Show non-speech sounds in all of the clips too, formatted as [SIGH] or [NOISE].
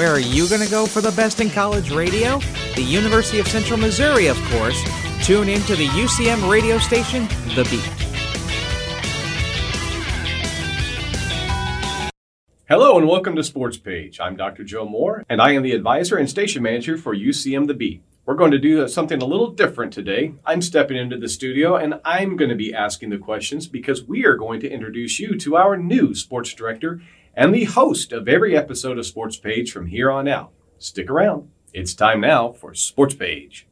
Where are you going to go for the best in college radio? The University of Central Missouri, of course. Tune in to the UCM radio station, The Beat. Hello and welcome to Sports Page. I'm Dr. Joe Moore, and I am the advisor and station manager for UCM The Beat. We're going to do something a little different today. I'm stepping into the studio and I'm going to be asking the questions because we are going to introduce you to our new sports director and the host of every episode of Sports Page from here on out. Stick around. It's time now for Sports Page.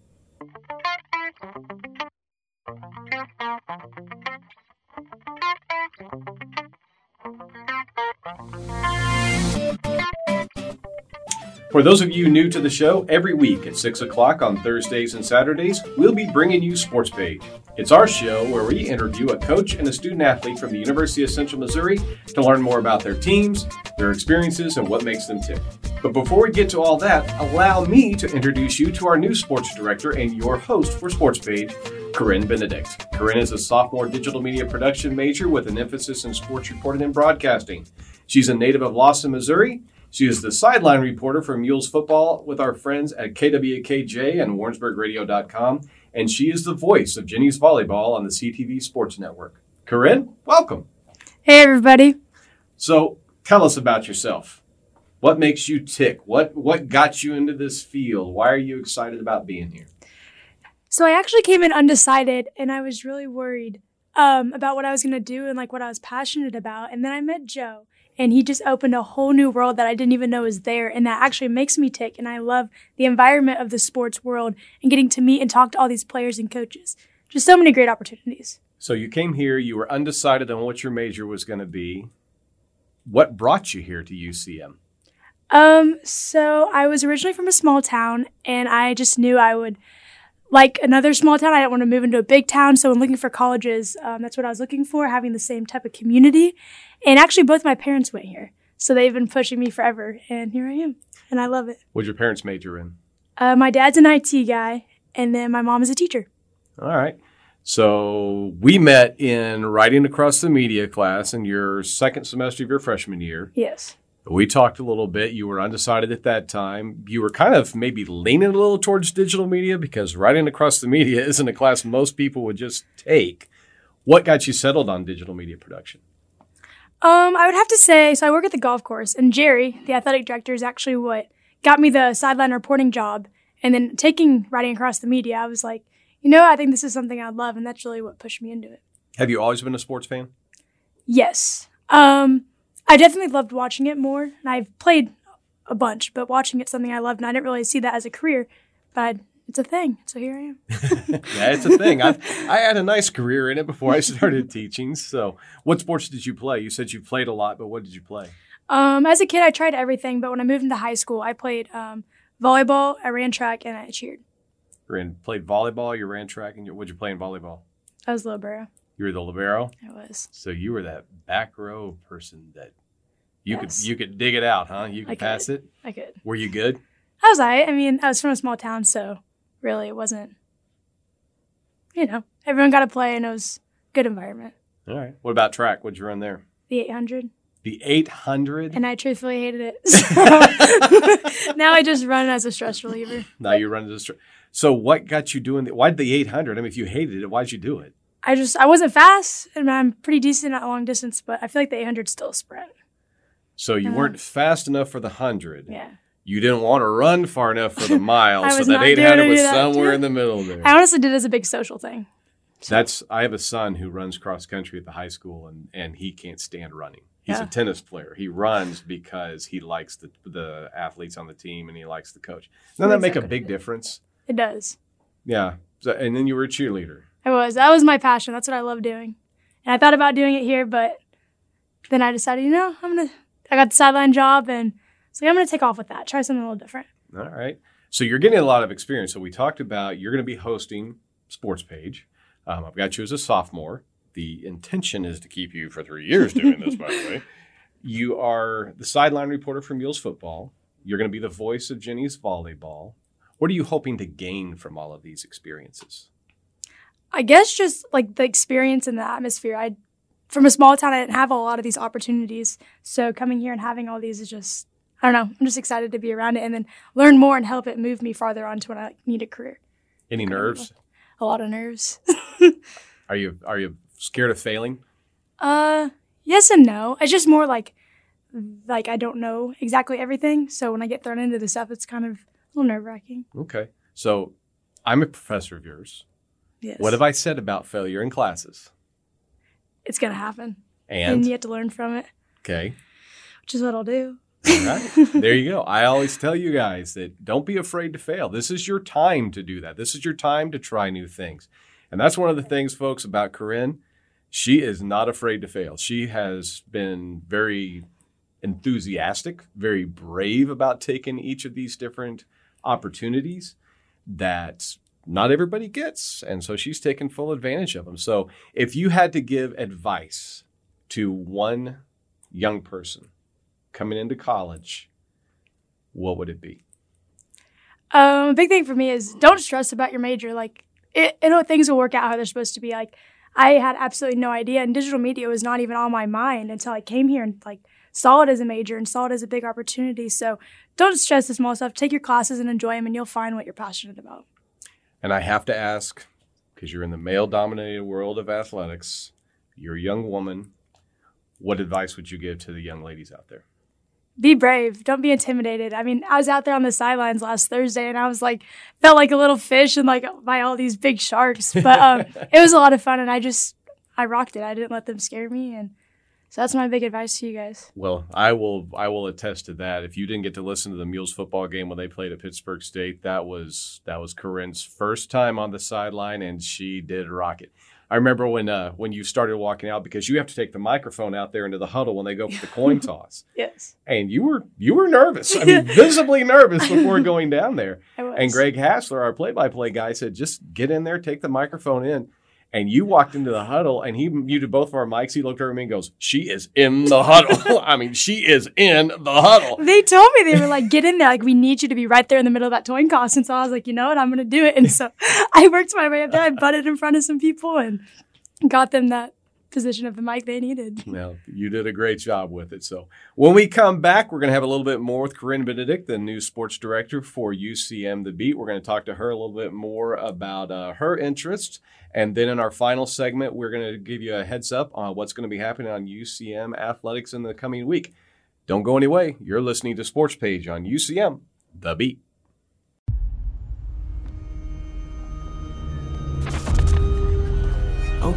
For those of you new to the show, every week at 6 o'clock on Thursdays and Saturdays, we'll be bringing you Sports Page. It's our show where we interview a coach and a student athlete from the University of Central Missouri to learn more about their teams, their experiences, and what makes them tick. But before we get to all that, allow me to introduce you to our new sports director and your host for Sports Page, Corinne Benedict. Corinne is a sophomore digital media production major with an emphasis in sports reporting and broadcasting. She's a native of Lawson, Missouri she is the sideline reporter for Mules football with our friends at KWKJ and WarrensburgRadio.com, and she is the voice of Jennies volleyball on the CTV Sports Network. Corinne, welcome. Hey, everybody. So, tell us about yourself. What makes you tick? What what got you into this field? Why are you excited about being here? So I actually came in undecided, and I was really worried um, about what I was going to do and like what I was passionate about. And then I met Joe, and he just opened a whole new world that I didn't even know was there. And that actually makes me tick. And I love the environment of the sports world and getting to meet and talk to all these players and coaches. Just so many great opportunities. So you came here, you were undecided on what your major was going to be. What brought you here to UCM? Um, so I was originally from a small town and I just knew I would like another small town. I didn't want to move into a big town. So when looking for colleges, um, that's what I was looking for, having the same type of community. And actually, both my parents went here. So they've been pushing me forever. And here I am. And I love it. What'd your parents major in? Uh, my dad's an IT guy, and then my mom is a teacher. All right. So we met in writing across the media class in your second semester of your freshman year. Yes. We talked a little bit. You were undecided at that time. You were kind of maybe leaning a little towards digital media because writing across the media [LAUGHS] isn't a class most people would just take. What got you settled on digital media production? Um, I would have to say, so I work at the golf course, and Jerry, the athletic director, is actually what got me the sideline reporting job. And then taking writing across the media, I was like, you know, I think this is something I'd love, and that's really what pushed me into it. Have you always been a sports fan? Yes. Um, I definitely loved watching it more. And I've played a bunch, but watching it's something I loved, and I didn't really see that as a career, but I'd, it's a thing. So here I am. [LAUGHS] yeah, it's a thing. i I had a nice career in it before I started [LAUGHS] teaching. So, what sports did you play? You said you played a lot, but what did you play? Um, as a kid, I tried everything, but when I moved into high school, I played um, volleyball, I ran track, and I cheered. You ran, played volleyball, you ran track, and you, what'd you play in volleyball? I was libero. You were the libero. I was. So you were that back row person that you yes. could you could dig it out, huh? You could, could pass it. I could. Were you good? I was I. I mean, I was from a small town, so really it wasn't. You know, everyone got to play, and it was good environment. All right. What about track? What'd you run there? The 800. The 800? And I truthfully hated it. [LAUGHS] So [LAUGHS] now I just run as a stress reliever. Now you run as a stress. So what got you doing? The, why the 800? I mean, if you hated it, why'd you do it? I just I wasn't fast, and I'm pretty decent at long distance, but I feel like the 800 still a sprint. So you weren't fast enough for the 100. Yeah. You didn't want to run far enough for the [LAUGHS] mile, so that 800 was somewhere in the middle there. I honestly did it as a big social thing. So. That's I have a son who runs cross country at the high school, and and he can't stand running. He's yeah. a tennis player. He runs because he likes the the athletes on the team and he likes the coach. Doesn't that make a big difference? It does. Yeah. So, and then you were a cheerleader. I was. That was my passion. That's what I love doing. And I thought about doing it here, but then I decided, you know, I'm gonna. I got the sideline job, and so I'm gonna take off with that. Try something a little different. All right. So you're getting a lot of experience. So we talked about you're going to be hosting Sports Page. Um, I've got you as a sophomore. The intention is to keep you for three years doing this, by the way. [LAUGHS] You are the sideline reporter for Mules football. You're going to be the voice of Jennies volleyball. What are you hoping to gain from all of these experiences? I guess just like the experience and the atmosphere. I, from a small town, I didn't have a lot of these opportunities. So coming here and having all these is just, I don't know. I'm just excited to be around it and then learn more and help it move me farther on to when I need a career. Any nerves? A lot of nerves. [LAUGHS] Are you are you scared of failing? uh, yes and no. It's just more like, like I don't know exactly everything. So when I get thrown into the stuff, it's kind of a little nerve wracking. Okay. So I'm a professor of yours. Yes. What have I said about failure in classes? It's gonna happen, And and you have to learn from it, okay. which is what I'll do. All right. [LAUGHS] there you go. I always tell you guys that don't be afraid to fail. This is your time to do that. This is your time to try new things. And that's one of the things, folks, about Corinne. She is not afraid to fail. She has been very enthusiastic, very brave about taking each of these different opportunities that not everybody gets. And so she's taken full advantage of them. So if you had to give advice to one young person coming into college, what would it be? Um, big thing for me is don't stress about your major. Like, it, you know, things will work out how they're supposed to be. Like, I had absolutely no idea, and digital media was not even on my mind until I came here and like saw it as a major and saw it as a big opportunity. So, don't stress the small stuff. Take your classes and enjoy them, and you'll find what you're passionate about. And I have to ask, because you're in the male dominated world of athletics, you're a young woman, what advice would you give to the young ladies out there? Be brave. Don't be intimidated. I mean, I was out there on the sidelines last Thursday, and I was like, felt like a little fish and like by all these big sharks. But um, [LAUGHS] it was a lot of fun, and I just I rocked it. I didn't let them scare me, and so that's my big advice to you guys. Well, I will I will attest to that. If you didn't get to listen to the Mules football game when they played at Pittsburg State, that was that was Corinne's first time on the sideline and she did rock it. I remember when uh, when you started walking out because you have to take the microphone out there into the huddle when they go for the coin [LAUGHS] toss. Yes, And you were you were nervous. I mean, [LAUGHS] visibly nervous before going down there. I was. And Greg Hassler, our play-by-play guy, said, "Just get in there, take the microphone in." And you walked into the huddle, and he muted both of our mics. He looked over at me and goes, "She is in the huddle. [LAUGHS] I mean, she is in the huddle." They told me they were like, get in there. Like, we need you to be right there in the middle of that coin toss. And so I was like, you know what? I'm going to do it. And so [LAUGHS] I worked my way up there. I butted in front of some people and got them that position of the mic they needed. Well, you did a great job with it. So when we come back, we're going to have a little bit more with Corinne Benedict, the new sports director for UCM The Beat. We're going to talk to her a little bit more about uh, her interests. And then in our final segment, we're going to give you a heads up on what's going to be happening on UCM athletics in the coming week. Don't go anyway. You're listening to Sports Page on UCM The Beat.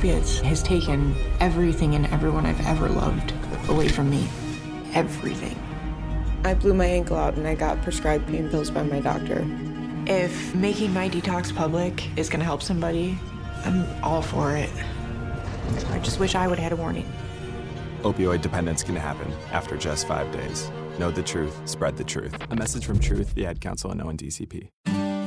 Opiates has taken everything and everyone I've ever loved away from me. Everything. I blew my ankle out and I got prescribed pain pills by my doctor. If making my detox public is gonna help somebody, I'm all for it. I just wish I would have had a warning. Opioid dependence can happen after just five days. Know the truth, spread the truth. A message from Truth, the Ad Council, and ONDCP.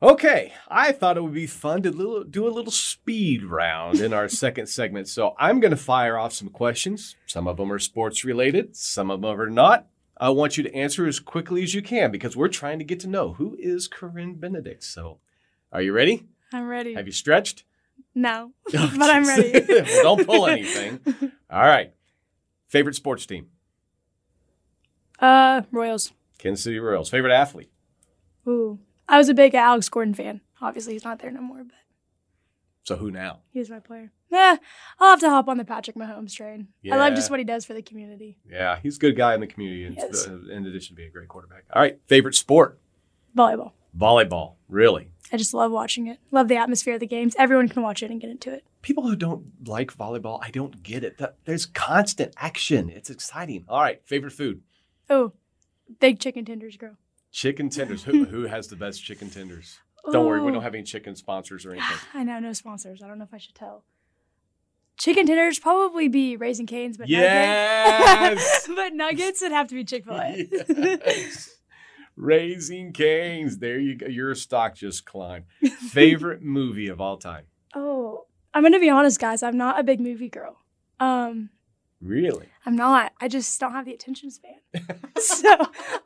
Okay, I thought it would be fun to little, do a little speed round in our [LAUGHS] second segment. So I'm going to fire off some questions. Some of them are sports related, some of them are not. I want you to answer as quickly as you can because we're trying to get to know who is Corinne Benedict. So, are you ready? I'm ready. Have you stretched? No, [LAUGHS] [LAUGHS] but I'm ready. Well, don't pull anything. All right. Favorite sports team? uh, Royals. Kansas City Royals. Favorite athlete? Ooh, I was a big Alex Gordon fan. Obviously, he's not there no more, but So who now? he was my player. Eh, I'll have to hop on the Patrick Mahomes train. I love just what he does for the community. Yeah, he's a good guy in the community. in- Yes. In addition to being a great quarterback. All right. Favorite sport? Volleyball. Volleyball. Really? I just love watching it. Love the atmosphere of the games. Everyone can watch it and get into it. People who don't like volleyball, I don't get it. There's constant action. It's exciting. All right. Favorite food? Oh, big chicken tenders, girl. Chicken tenders. who, [LAUGHS] who has the best chicken tenders? Don't worry, we don't have any chicken sponsors or anything. [SIGHS] I know, no sponsors. I don't know if I should tell. chicken tenders probably be Raising Canes, but Yes. nuggets, [LAUGHS] but nuggets would have to be Chick Fil A. [LAUGHS] Yes. Raising Canes. There you go. Your stock just climbed. Favorite movie of all time? oh, I'm gonna be honest, guys. I'm not a big movie girl. Um, Really? I'm not. I just don't have the attention span. [LAUGHS] so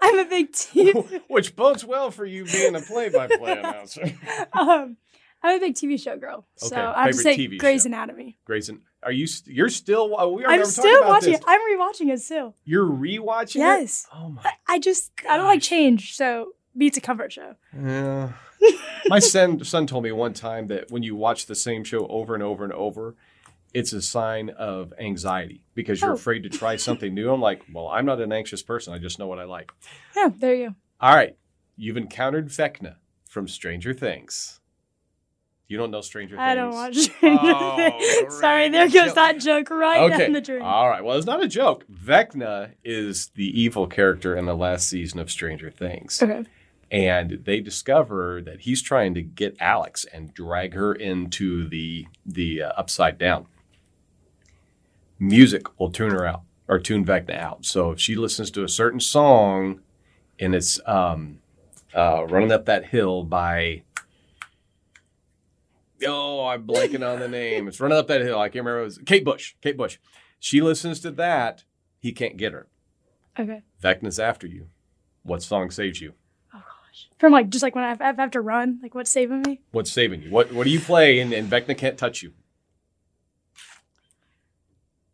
I'm a big TV. [LAUGHS] Which bodes well for you being a play-by-play announcer. [LAUGHS] um, I'm a big TV show girl. So Okay, I have to say TV Grey's show. Anatomy. Grayson, are you? St- you're still? We are I'm still about watching this. it. I'm rewatching it still. You're rewatching it. Yes. Oh my. I just I don't like change, so beats a comfort show. Yeah. My son son told me one time that when you watch the same show over and over and over, it's a sign of anxiety because you're Oh. afraid to try something new. I'm like, well, I'm not an anxious person. I just know what I like. Yeah, there you go. All right. You've encountered Vecna from Stranger Things. You don't know Stranger I Things. I don't watch Stranger Oh, Things. [LAUGHS] Sorry, there goes that joke right Okay. down the drain. All right. Well, it's not a joke. Vecna is the evil character in the last season of Stranger Things. Okay. And they discover that he's trying to get Alex and drag her into the the uh, upside down. Music will tune her out or tune Vecna out. So if she listens to a certain song and it's um, uh, running up that hill by oh I'm blanking on the name. It's running up that hill. I can't remember. It was Kate Bush. Kate Bush. She listens to that. He can't get her. Okay. Vecna's after you. What song saves you? Oh gosh. From like just like when I have, I have to run, like what's saving me? What's saving you? What What do you play and, and Vecna can't touch you?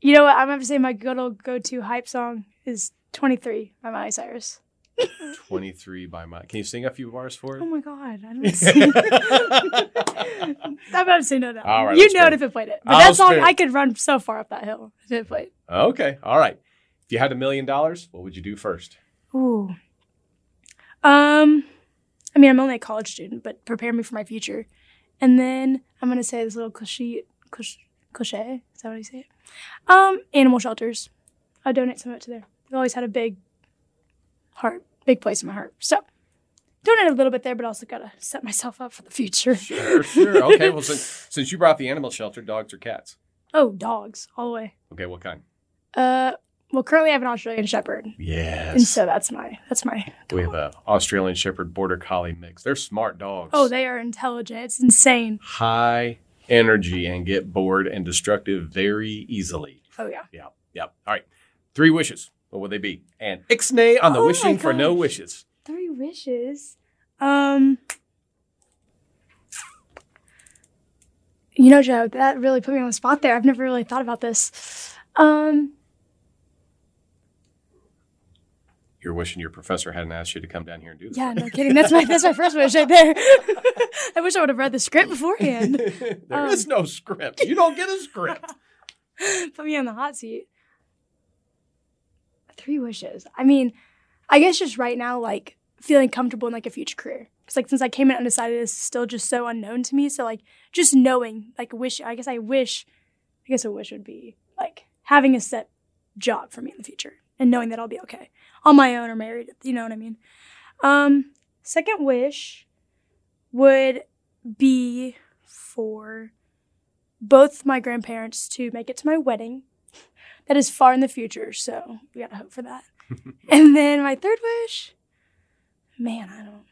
You know what? I'm gonna say my good old go-to hype song is 23 by Miley Cyrus. Twenty three by my. Can you sing a few bars for it? Oh my god, I don't sing. [LAUGHS] I'm about to say no now. All right, you know it if it played it. But I'll that song, spin. I could run so far up that hill if it played. Okay. All right. If you had a million dollars, what would you do first? Ooh. Um, I mean, I'm only a college student, but prepare me for my future. And then I'm gonna say this little cliche, cliche, cliche. Is that what you say? It? Um, animal shelters. I donate some of it to there. They've always had a big heart, big place in my heart. So donate a little bit there, but also gotta set myself up for the future. Sure, sure. Okay. Well, since since you brought the animal shelter, dogs or cats? oh, dogs all the way. Okay. What kind? Uh, well, currently I have an Australian Shepherd, Yes. and so that's my that's my. we have a Australian Shepherd Border Collie mix. They're smart dogs. Oh, they are intelligent. It's insane. high energy and get bored and destructive very easily. Oh yeah. Yeah. Yeah. All right. Three wishes. What would they be? And ixnay on the Oh wishing for no wishes. Three wishes. Um. You know, Joe, that really put me on the spot there. I've never really thought about this. Um, You're wishing your professor hadn't asked you to come down here and do this. yeah, no kidding. That's my that's my first wish right there. [LAUGHS] I wish I would have read the script beforehand. [LAUGHS] There is Um, no script. You don't get a script. [LAUGHS] Put me on the hot seat. Three wishes. I mean, I guess just right now, like feeling comfortable in like a future career. Because like since I came in undecided, it's still just so unknown to me. So like just knowing, like wish. I guess I wish. I guess a wish would be like having a set job for me in the future and knowing that I'll be okay on my own or married. You know what I mean? Um, second wish would be for both my grandparents to make it to my wedding. [LAUGHS] That is far in the future, so we gotta hope for that. [LAUGHS] and then my third wish, man, I don't.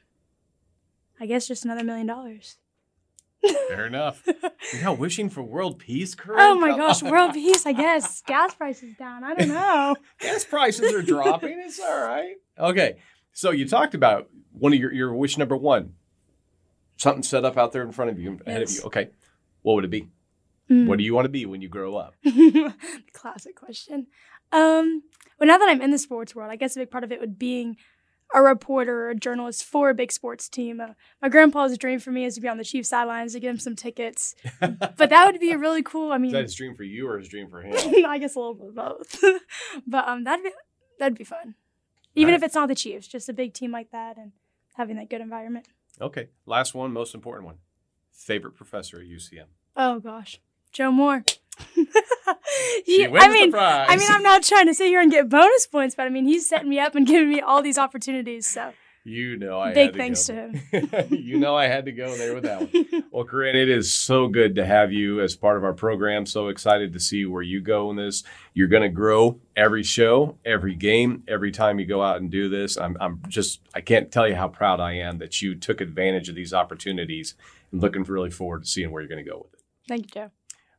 I guess just another million dollars. Fair enough. You're not wishing for world peace, Corinne? Oh my Come gosh, on. world peace, I guess. Gas prices down. I don't know. [LAUGHS] Gas prices are dropping. It's all right. Okay. So you talked about one of your, your wish number one. Something set up out there in front of you, ahead of you. Okay. What would it be? Mm. What do you want to be when you grow up? [LAUGHS] Classic question. Um, well, now that I'm in the sports world, I guess a big part of it would being a reporter or a journalist for a big sports team. Uh, my grandpa's dream for me is to be on the Chiefs sidelines to get him some tickets. [LAUGHS] but that would be a really cool. I mean, Is that his dream for you or his dream for him? [LAUGHS] I guess a little bit of both. [LAUGHS] but um, that'd be that'd be fun. Even Alright. if it's not the Chiefs, just a big team like that and having that good environment. Okay. Last one, most important one. Favorite professor at UCM? Oh gosh, Joe Moore. [LAUGHS] He- I mean. I mean, I'm not trying to sit here and get bonus points, but I mean, he's setting me up and giving me all these opportunities. So You know I Big had to thanks go. to him. [LAUGHS] you know I had to go there with that one. [LAUGHS] Well, Corinne, it is so good to have you as part of our program. So excited to see where you go in this. You're going to grow every show, every game, every time you go out and do this. I'm, I'm just, I can't tell you how proud I am that you took advantage of these opportunities and looking really forward to seeing where you're going to go with it. Thank you, Joe.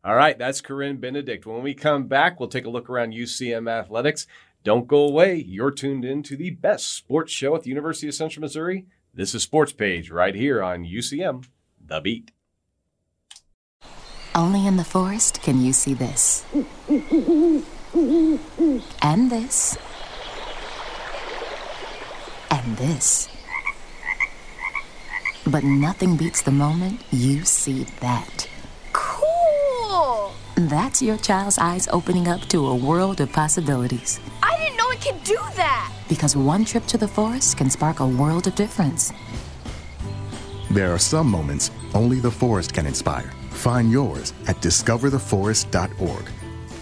All right, that's Corinne Benedict. When we come back, we'll take a look around UCM athletics. Don't go away. You're tuned in to the best sports show at the University of Central Missouri. This is Sports Page right here on UCM, The Beat. Only in the forest can you see this. And this. And this. But nothing beats the moment you see that. Cool! That's your child's eyes opening up to a world of possibilities. I didn't know it could do that! Because one trip to the forest can spark a world of difference. There are some moments only the forest can inspire. Find yours at discovertheforest.org.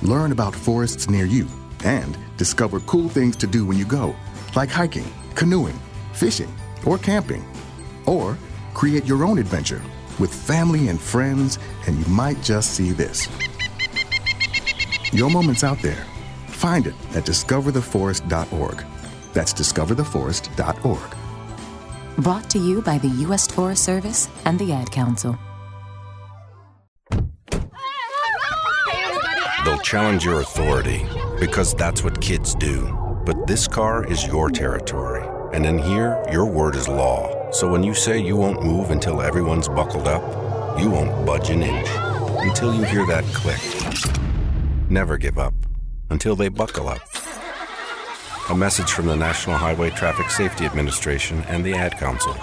Learn about forests near you and discover cool things to do when you go, like hiking, canoeing, fishing, or camping. Or create your own adventure with family and friends, and you might just see this. Your moment's out there. Find it at discovertheforest.org. That's discovertheforest.org. Brought to you by the U.S. Forest Service and the Ad Council. They'll challenge your authority because that's what kids do. But this car is your territory. And in here, your word is law. So when you say you won't move until everyone's buckled up, you won't budge an inch until you hear that click. Never give up until they buckle up. A message from the National Highway Traffic Safety Administration and the Ad Council.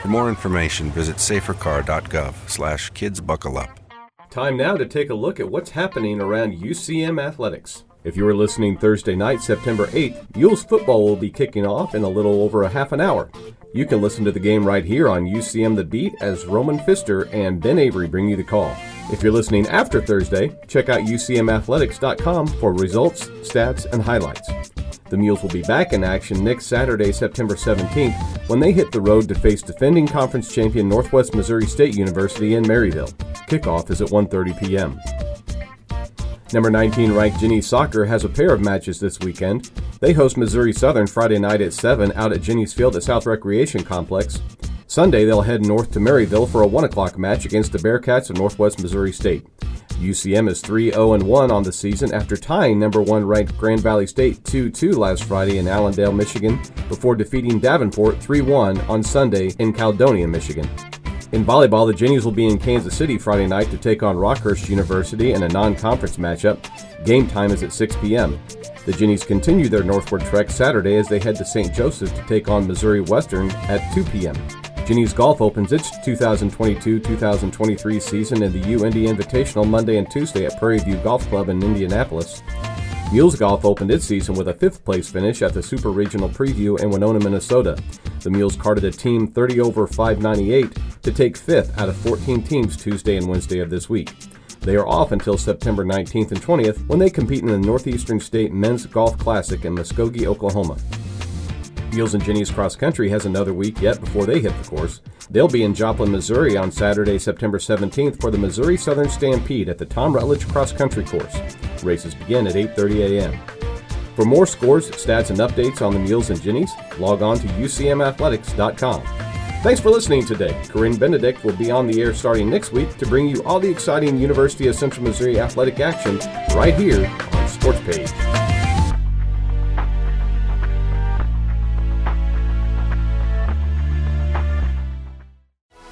For more information, visit safercar.gov slash kidsbuckleup. Time now to take a look at what's happening around UCM athletics. If you are listening Thursday night, September 8th, Mules football will be kicking off in a little over a half an hour. You can listen to the game right here on UCM The Beat as Roman Pfister and Ben Avery bring you the call. If you're listening after Thursday, check out UCMathletics.com for results, stats, and highlights. The Mules will be back in action next Saturday, September 17th, when they hit the road to face defending conference champion Northwest Missouri State University in Maryville. Kickoff is at 1:30 p.m. Number 19 ranked Jenny Soccer has a pair of matches this weekend. They host Missouri Southern Friday night at 7 out at Jenny's Field at South Recreation Complex. Sunday, they'll head north to Maryville for a 1 o'clock match against the Bearcats of Northwest Missouri State. UCM is 3 0 1 on the season after tying number 1 ranked Grand Valley State 2 2 last Friday in Allendale, Michigan, before defeating Davenport 3 1 on Sunday in Caledonia, Michigan. In volleyball, the Jennies will be in Kansas City Friday night to take on Rockhurst University in a non conference matchup. Game time is at 6 p.m. The Jennies continue their northward trek Saturday as they head to St. Joseph to take on Missouri Western at 2 p.m. Jennies Golf opens its 2022-2023 season in the U Indy Invitational Monday and Tuesday at Prairie View Golf Club in Indianapolis. Mules Golf opened its season with a fifth place finish at the Super Regional Preview in Winona, Minnesota. The Mules carded a team 30 over 598 to take fifth out of 14 teams Tuesday and Wednesday of this week. They are off until September 19th and 20th when they compete in the Northeastern State Men's Golf Classic in Muskogee, Oklahoma. Mules and Jennies Cross Country has another week yet before they hit the course. They'll be in Joplin, Missouri on Saturday, September 17th for the Missouri Southern Stampede at the Tom Rutledge Cross Country course. Races begin at 8:30 a.m. For more scores, stats, and updates on the Mules and Jennies, log on to ucmathletics.com. Thanks for listening today. Corinne Benedict will be on the air starting next week to bring you all the exciting University of Central Missouri athletic action right here on Sports Page.